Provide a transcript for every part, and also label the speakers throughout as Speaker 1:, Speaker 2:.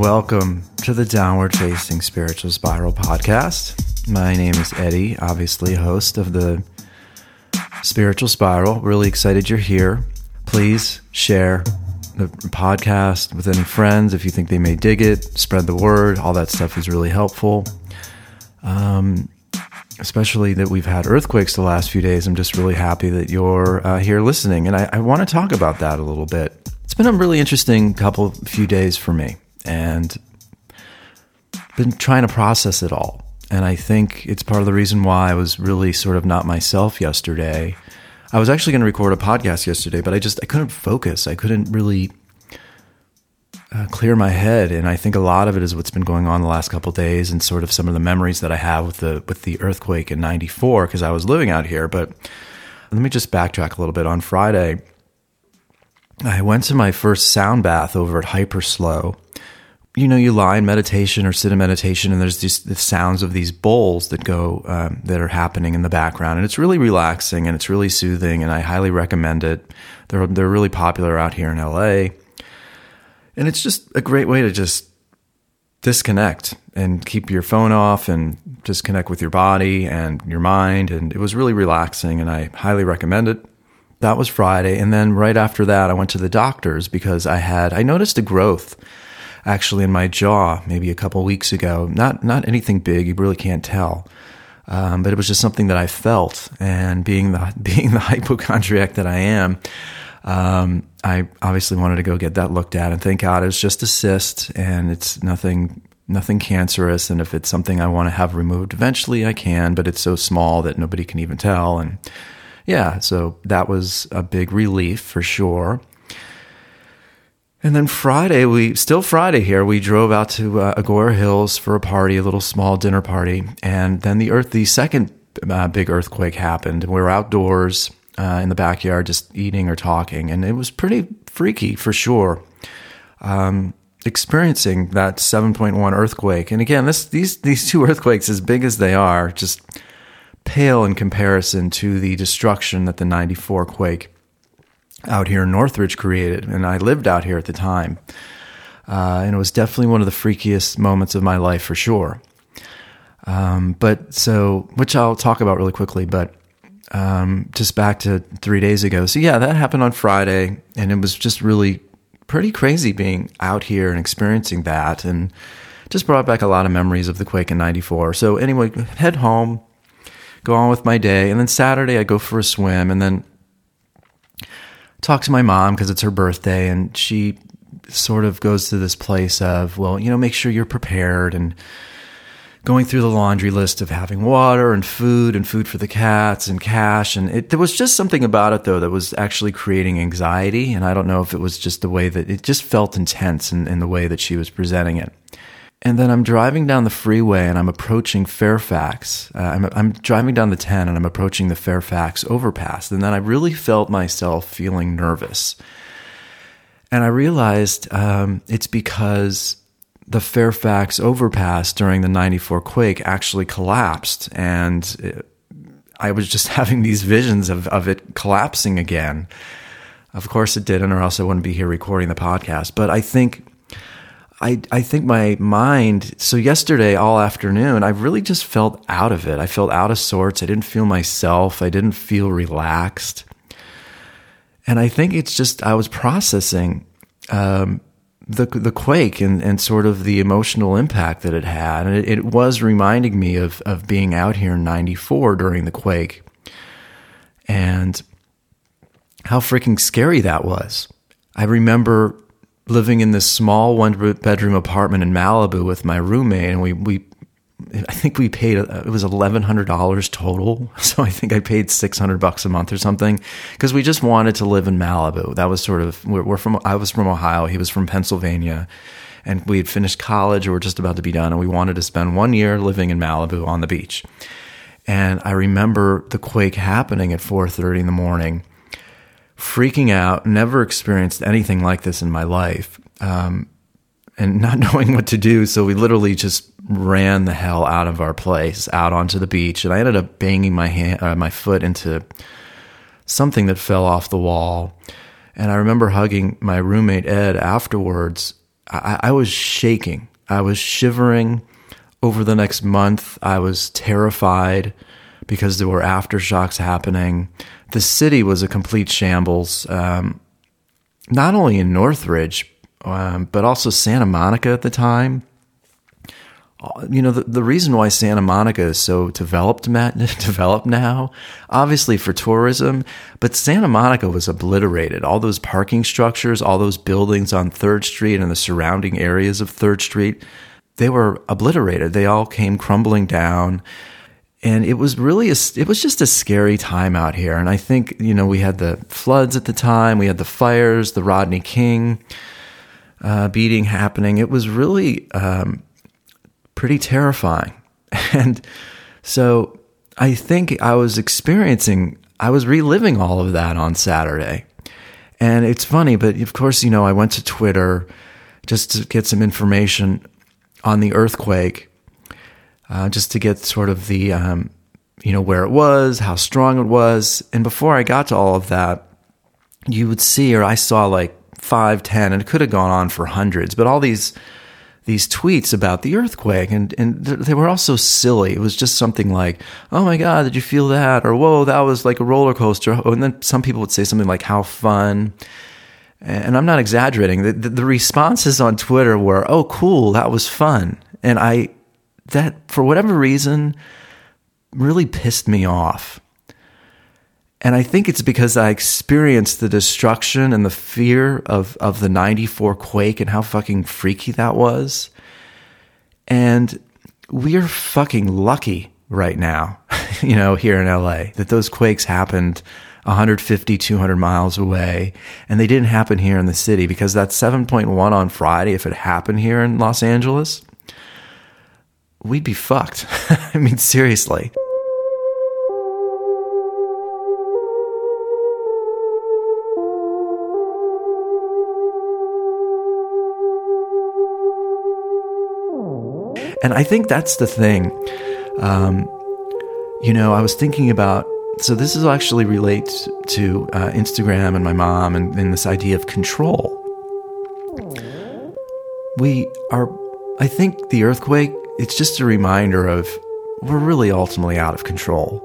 Speaker 1: welcome to the Downward Facing Spiritual Spiral podcast. My name is Eddie, obviously, host of the Spiritual Spiral. Really excited you're here. Please share the podcast with any friends if you think they may dig it. Spread the word. All that stuff is really helpful. Um, especially that we've had earthquakes the last few days. I'm just really happy that you're uh, here listening, and I, I want to talk about that a little bit. It's been a really interesting couple few days for me, and been trying to process it all. And I think it's part of the reason why I was really sort of not myself yesterday. I was actually going to record a podcast yesterday, but I just I couldn't focus. I couldn't really uh, clear my head, and I think a lot of it is what's been going on the last couple days, and sort of some of the memories that I have with the with the earthquake in '94 because I was living out here. But let me just backtrack a little bit. On Friday, I went to my first sound bath over at Hyper Hyperslow. You know, you lie in meditation or sit in meditation, and there's just the sounds of these bowls that go um, that are happening in the background, and it's really relaxing and it's really soothing, and I highly recommend it. They're they're really popular out here in LA. And it's just a great way to just disconnect and keep your phone off and just connect with your body and your mind. And it was really relaxing, and I highly recommend it. That was Friday. And then right after that, I went to the doctor's because I had, I noticed a growth actually in my jaw maybe a couple weeks ago. Not, not anything big, you really can't tell. Um, but it was just something that I felt. And being the, being the hypochondriac that I am, um, I obviously wanted to go get that looked at, and thank God it was just a cyst, and it's nothing nothing cancerous. And if it's something I want to have removed, eventually I can, but it's so small that nobody can even tell. And yeah, so that was a big relief for sure. And then Friday, we still Friday here. We drove out to uh, Agoura Hills for a party, a little small dinner party, and then the earth, the second uh, big earthquake happened. We were outdoors uh, in the backyard just eating or talking. And it was pretty freaky for sure. Um, experiencing that 7.1 earthquake. And again, this, these, these two earthquakes, as big as they are, just pale in comparison to the destruction that the 94 quake out here in Northridge created. And I lived out here at the time. Uh, and it was definitely one of the freakiest moments of my life for sure. Um, but so, which I'll talk about really quickly, but um, just back to three days ago. So yeah, that happened on Friday, and it was just really pretty crazy being out here and experiencing that, and just brought back a lot of memories of the quake in '94. So anyway, head home, go on with my day, and then Saturday I go for a swim, and then talk to my mom because it's her birthday, and she sort of goes to this place of, well, you know, make sure you're prepared and going through the laundry list of having water and food and food for the cats and cash. And it, there was just something about it, though, that was actually creating anxiety. And I don't know if it was just the way that it just felt intense in, in the way that she was presenting it. And then I'm driving down the freeway and I'm approaching Fairfax. Uh, I'm, I'm driving down the 10 and I'm approaching the Fairfax overpass. And then I really felt myself feeling nervous. And I realized um, it's because the Fairfax overpass during the 94 quake actually collapsed. And it, I was just having these visions of, of it collapsing again. Of course it didn't, or else I wouldn't be here recording the podcast. But I think. I, I think my mind, so yesterday all afternoon, I really just felt out of it. I felt out of sorts. I didn't feel myself. I didn't feel relaxed. And I think it's just, I was processing um, the the quake and, and sort of the emotional impact that it had. And it, it was reminding me of of being out here in '94 during the quake, and how freaking scary that was. I remember living in this small one bedroom apartment in Malibu with my roommate, and we we I think we paid uh, it was eleven hundred dollars total. So I think I paid six hundred bucks a month or something because we just wanted to live in Malibu. That was sort of we're, we're, from. I was from Ohio. He was from Pennsylvania, and we had finished college or were just about to be done, and we wanted to spend one year living in Malibu on the beach. And I remember the quake happening at four thirty in the morning, freaking out. Never experienced anything like this in my life. Um, and not knowing what to do. So we literally just ran the hell out of our place out onto the beach. And I ended up banging my hand, uh, my foot into something that fell off the wall. And I remember hugging my roommate Ed afterwards I, I was shaking. I was shivering over the next month. I was terrified because there were aftershocks happening. The city was a complete shambles, um, not only in Northridge, um, but also Santa Monica at the time. You know the, the reason why Santa Monica is so developed developed now obviously for tourism but Santa Monica was obliterated. All those parking structures all those buildings on 3rd Street and the surrounding areas of 3rd Street they were obliterated. They all came crumbling down and it was really a, it was just a scary time out here and I think you know we had the floods at the time we had the fires the Rodney King uh, beating happening it was really um, pretty terrifying. And so I think I was experiencing, I was reliving all of that on Saturday. And it's funny, but of course, you know, I went to Twitter just to get some information on the earthquake, uh, just to get sort of the, um, you know, where it was, how strong it was. And before I got to all of that, you would see, or I saw like five, ten, and it could have gone on for hundreds, but all these these tweets about the earthquake and, and they were all so silly. It was just something like, Oh my God, did you feel that? Or whoa, that was like a roller coaster. And then some people would say something like, how fun. And I'm not exaggerating. The, the, the responses on Twitter were, Oh, cool. That was fun. And I, that for whatever reason really pissed me off. And I think it's because I experienced the destruction and the fear of, of the 94 quake and how fucking freaky that was. And we're fucking lucky right now, you know, here in LA, that those quakes happened 150, 200 miles away. And they didn't happen here in the city because that 7.1 on Friday, if it happened here in Los Angeles, we'd be fucked. I mean, seriously. And I think that's the thing. Um, you know, I was thinking about so this is actually relates to uh, Instagram and my mom and, and this idea of control. We are, I think the earthquake, it's just a reminder of we're really ultimately out of control.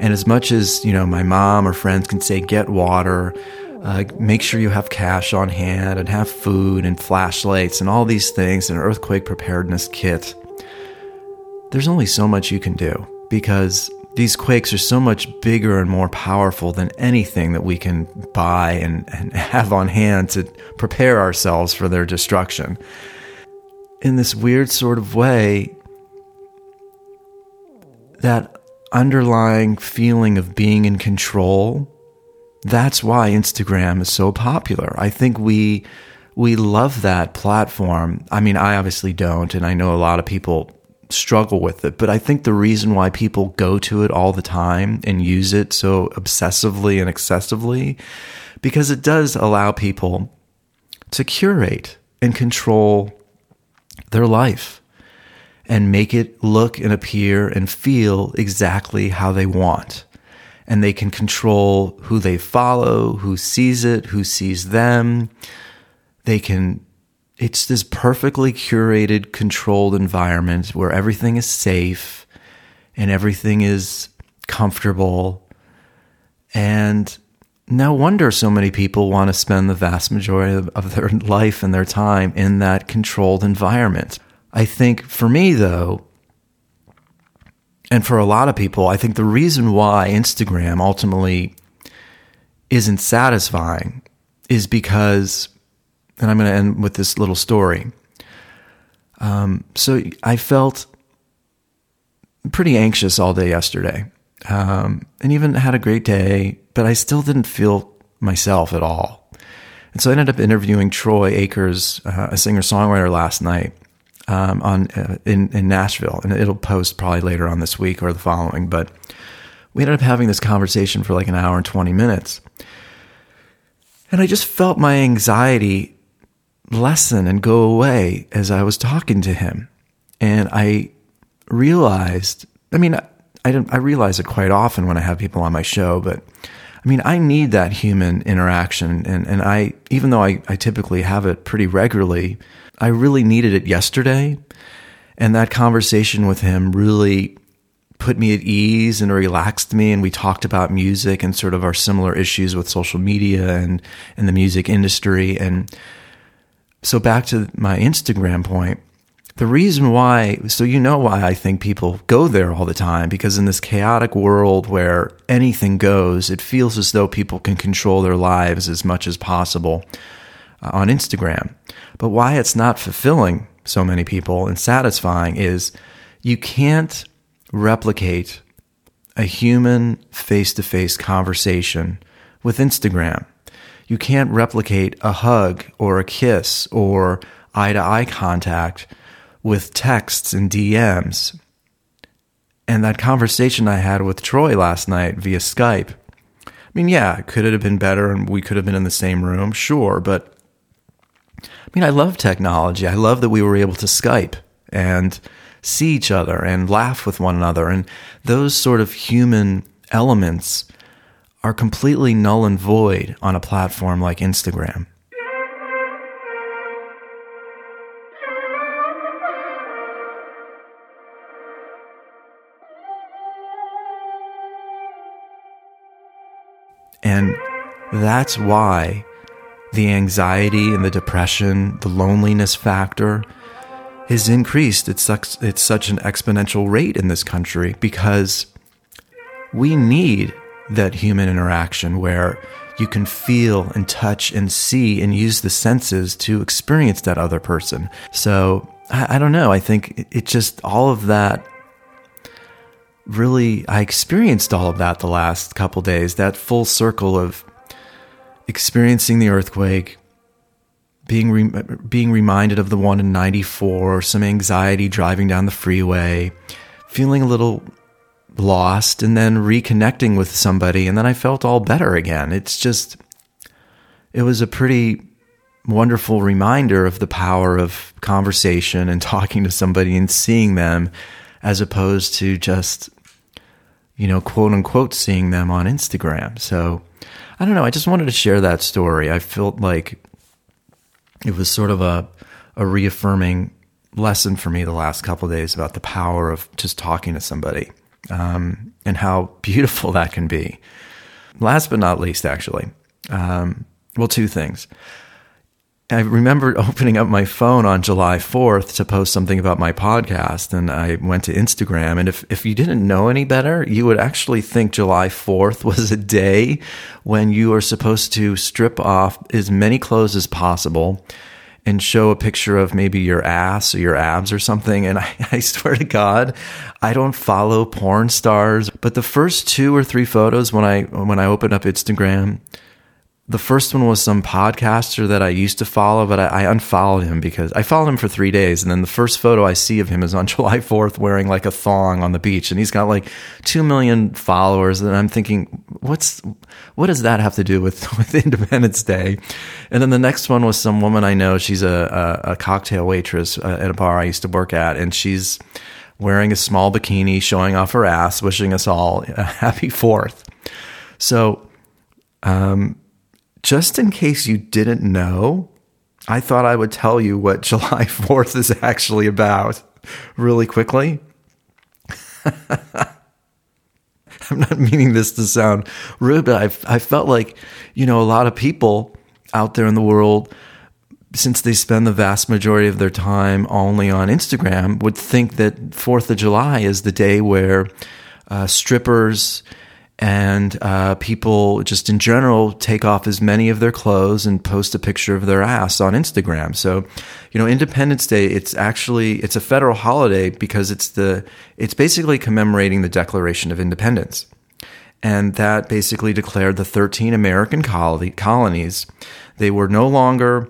Speaker 1: And as much as, you know, my mom or friends can say, get water, uh, make sure you have cash on hand and have food and flashlights and all these things, an earthquake preparedness kit there's only so much you can do because these quakes are so much bigger and more powerful than anything that we can buy and, and have on hand to prepare ourselves for their destruction. In this weird sort of way, that underlying feeling of being in control, that's why Instagram is so popular. I think we we love that platform. I mean, I obviously don't, and I know a lot of people struggle with it. But I think the reason why people go to it all the time and use it so obsessively and excessively, because it does allow people to curate and control their life and make it look and appear and feel exactly how they want. And they can control who they follow, who sees it, who sees them. They can it's this perfectly curated, controlled environment where everything is safe and everything is comfortable. And no wonder so many people want to spend the vast majority of, of their life and their time in that controlled environment. I think for me, though, and for a lot of people, I think the reason why Instagram ultimately isn't satisfying is because and I'm going to end with this little story. Um, so I felt pretty anxious all day yesterday, um, and even had a great day, but I still didn't feel myself at all. And so I ended up interviewing Troy Akers, uh, a singer songwriter, last night um, on uh, in in Nashville, and it'll post probably later on this week or the following. But we ended up having this conversation for like an hour and twenty minutes, and I just felt my anxiety lessen and go away as I was talking to him. And I realized, I mean, I, don't, I realize it quite often when I have people on my show, but I mean, I need that human interaction. And, and I, even though I, I typically have it pretty regularly, I really needed it yesterday. And that conversation with him really put me at ease and relaxed me. And we talked about music and sort of our similar issues with social media and, and the music industry. And so back to my Instagram point, the reason why, so you know why I think people go there all the time, because in this chaotic world where anything goes, it feels as though people can control their lives as much as possible uh, on Instagram. But why it's not fulfilling so many people and satisfying is you can't replicate a human face to face conversation with Instagram. You can't replicate a hug or a kiss or eye to eye contact with texts and DMs. And that conversation I had with Troy last night via Skype. I mean, yeah, could it have been better and we could have been in the same room? Sure. But I mean, I love technology. I love that we were able to Skype and see each other and laugh with one another. And those sort of human elements are completely null and void on a platform like Instagram. That's why the anxiety and the depression, the loneliness factor has increased at such, such an exponential rate in this country because we need that human interaction where you can feel and touch and see and use the senses to experience that other person. So I, I don't know. I think it just all of that really, I experienced all of that the last couple days, that full circle of experiencing the earthquake, being re- being reminded of the one in 94, some anxiety driving down the freeway, feeling a little lost and then reconnecting with somebody and then I felt all better again. It's just it was a pretty wonderful reminder of the power of conversation and talking to somebody and seeing them as opposed to just you know, quote unquote, seeing them on Instagram. So I don't know. I just wanted to share that story. I felt like it was sort of a, a reaffirming lesson for me the last couple days about the power of just talking to somebody um, and how beautiful that can be. Last but not least, actually, um, well, two things. I remember opening up my phone on July 4th to post something about my podcast, and I went to Instagram. And if, if you didn't know any better, you would actually think July 4th was a day when you are supposed to strip off as many clothes as possible and show a picture of maybe your ass or your abs or something. And I, I swear to God, I don't follow porn stars, but the first two or three photos when I, when I opened up Instagram, the first one was some podcaster that I used to follow, but I, I, unfollowed him because I followed him for three days. And then the first photo I see of him is on July 4th wearing like a thong on the beach. And he's got like 2 million followers. And I'm thinking, what's, what does that have to do with, with Independence Day? And then the next one was some woman I know. She's a, a, a cocktail waitress uh, at a bar I used to work at. And she's wearing a small bikini, showing off her ass, wishing us all a happy 4th. So, um, just in case you didn't know, I thought I would tell you what July 4th is actually about really quickly. I'm not meaning this to sound rude, but I've, I felt like, you know, a lot of people out there in the world, since they spend the vast majority of their time only on Instagram, would think that 4th of July is the day where uh, strippers and uh, people just in general take off as many of their clothes and post a picture of their ass on Instagram. So, you know, Independence Day, it's actually it's a federal holiday because it's the it's basically commemorating the Declaration of Independence. And that basically declared the 13 American colonies they were no longer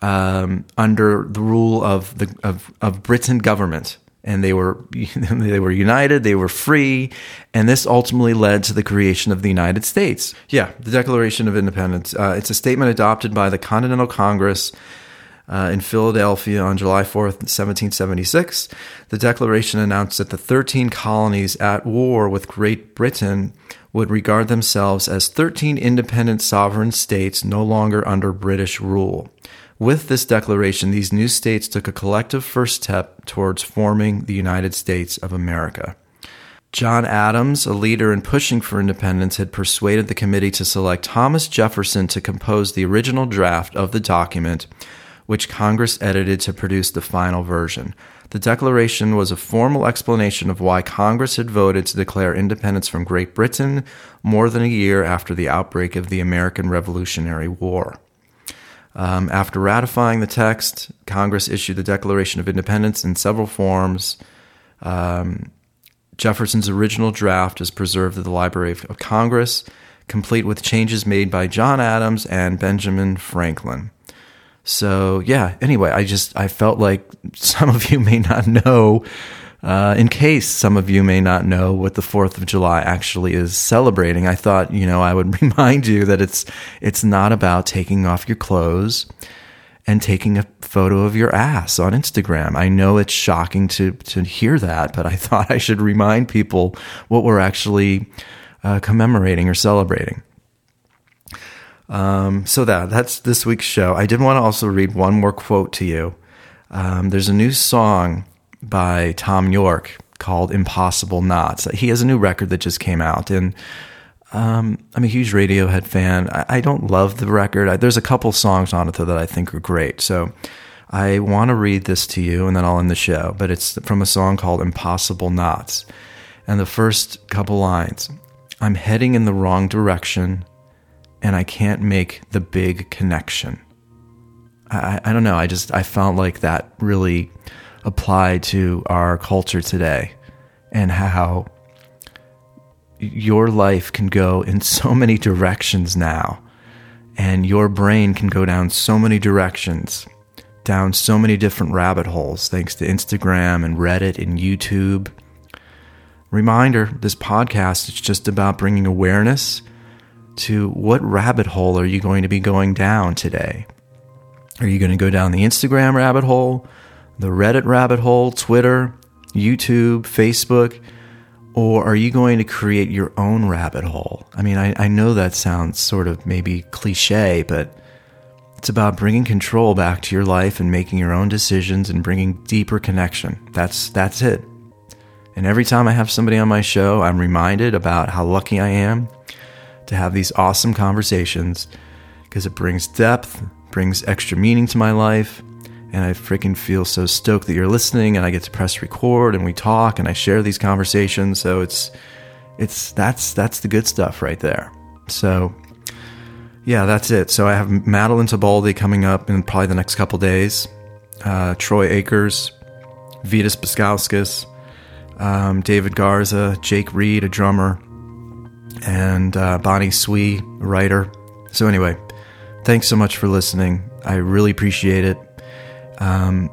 Speaker 1: um, under the rule of the of, of Britain government and they were they were united, they were free, and this ultimately led to the creation of the United States. Yeah, the Declaration of Independence. Uh, it's a statement adopted by the Continental Congress Uh, in Philadelphia on July 4th, 1776, the Declaration announced that the 13 colonies at war with Great Britain would regard themselves as 13 independent sovereign states no longer under British rule. With this declaration, these new states took a collective first step towards forming the United States of America. John Adams, a leader in pushing for independence, had persuaded the committee to select Thomas Jefferson to compose the original draft of the document, which Congress edited to produce the final version. The Declaration was a formal explanation of why Congress had voted to declare independence from Great Britain more than a year after the outbreak of the American Revolutionary War. Um, after ratifying the text, Congress issued the Declaration of Independence in several forms. Um, Jefferson's original draft is preserved at the Library of Congress, complete with changes made by John Adams and Benjamin Franklin. So yeah. Anyway, I just I felt like some of you may not know. Uh, in case some of you may not know what the Fourth of July actually is celebrating, I thought you know I would remind you that it's it's not about taking off your clothes and taking a photo of your ass on Instagram. I know it's shocking to to hear that, but I thought I should remind people what we're actually uh, commemorating or celebrating. Um, so that that's this week's show. I did want to also read one more quote to you. Um, there's a new song by Thom Yorke called "Impossible Knots." He has a new record that just came out, and um, I'm a huge Radiohead fan. I, I don't love the record. I, there's a couple songs on it though that I think are great. So I want to read this to you, and then I'll end the show. But it's from a song called "Impossible Knots," and the first couple lines: "I'm heading in the wrong direction." and I can't make the big connection. I, I don't know. I just I felt like that really applied to our culture today and how your life can go in so many directions now and your brain can go down so many directions down so many different rabbit holes thanks to Instagram and Reddit and YouTube. Reminder this podcast is just about bringing awareness to what rabbit hole are you going to be going down today? Are you going to go down the Instagram rabbit hole, the Reddit rabbit hole, Twitter, YouTube, Facebook, or are you going to create your own rabbit hole? I mean, I, I know that sounds sort of maybe cliche, but it's about bringing control back to your life and making your own decisions and bringing deeper connection. That's that's it. And every time I have somebody on my show, I'm reminded about how lucky I am to have these awesome conversations because it brings depth, brings extra meaning to my life. And I freaking feel so stoked that you're listening and I get to press record and we talk and I share these conversations. So it's, it's, that's, that's the good stuff right there. So yeah, that's it. So I have Madeline Tabaldi coming up in probably the next couple days. Uh, Troy Akers, Vitas Buskauskas, um, David Garza, Jake Reed, a drummer, and uh, Bonnie Swee, writer. So, anyway, thanks so much for listening. I really appreciate it. Um,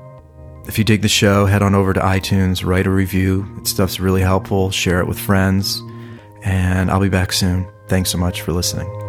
Speaker 1: if you dig the show, head on over to iTunes, write a review. It stuff's really helpful. Share it with friends. And I'll be back soon. Thanks so much for listening.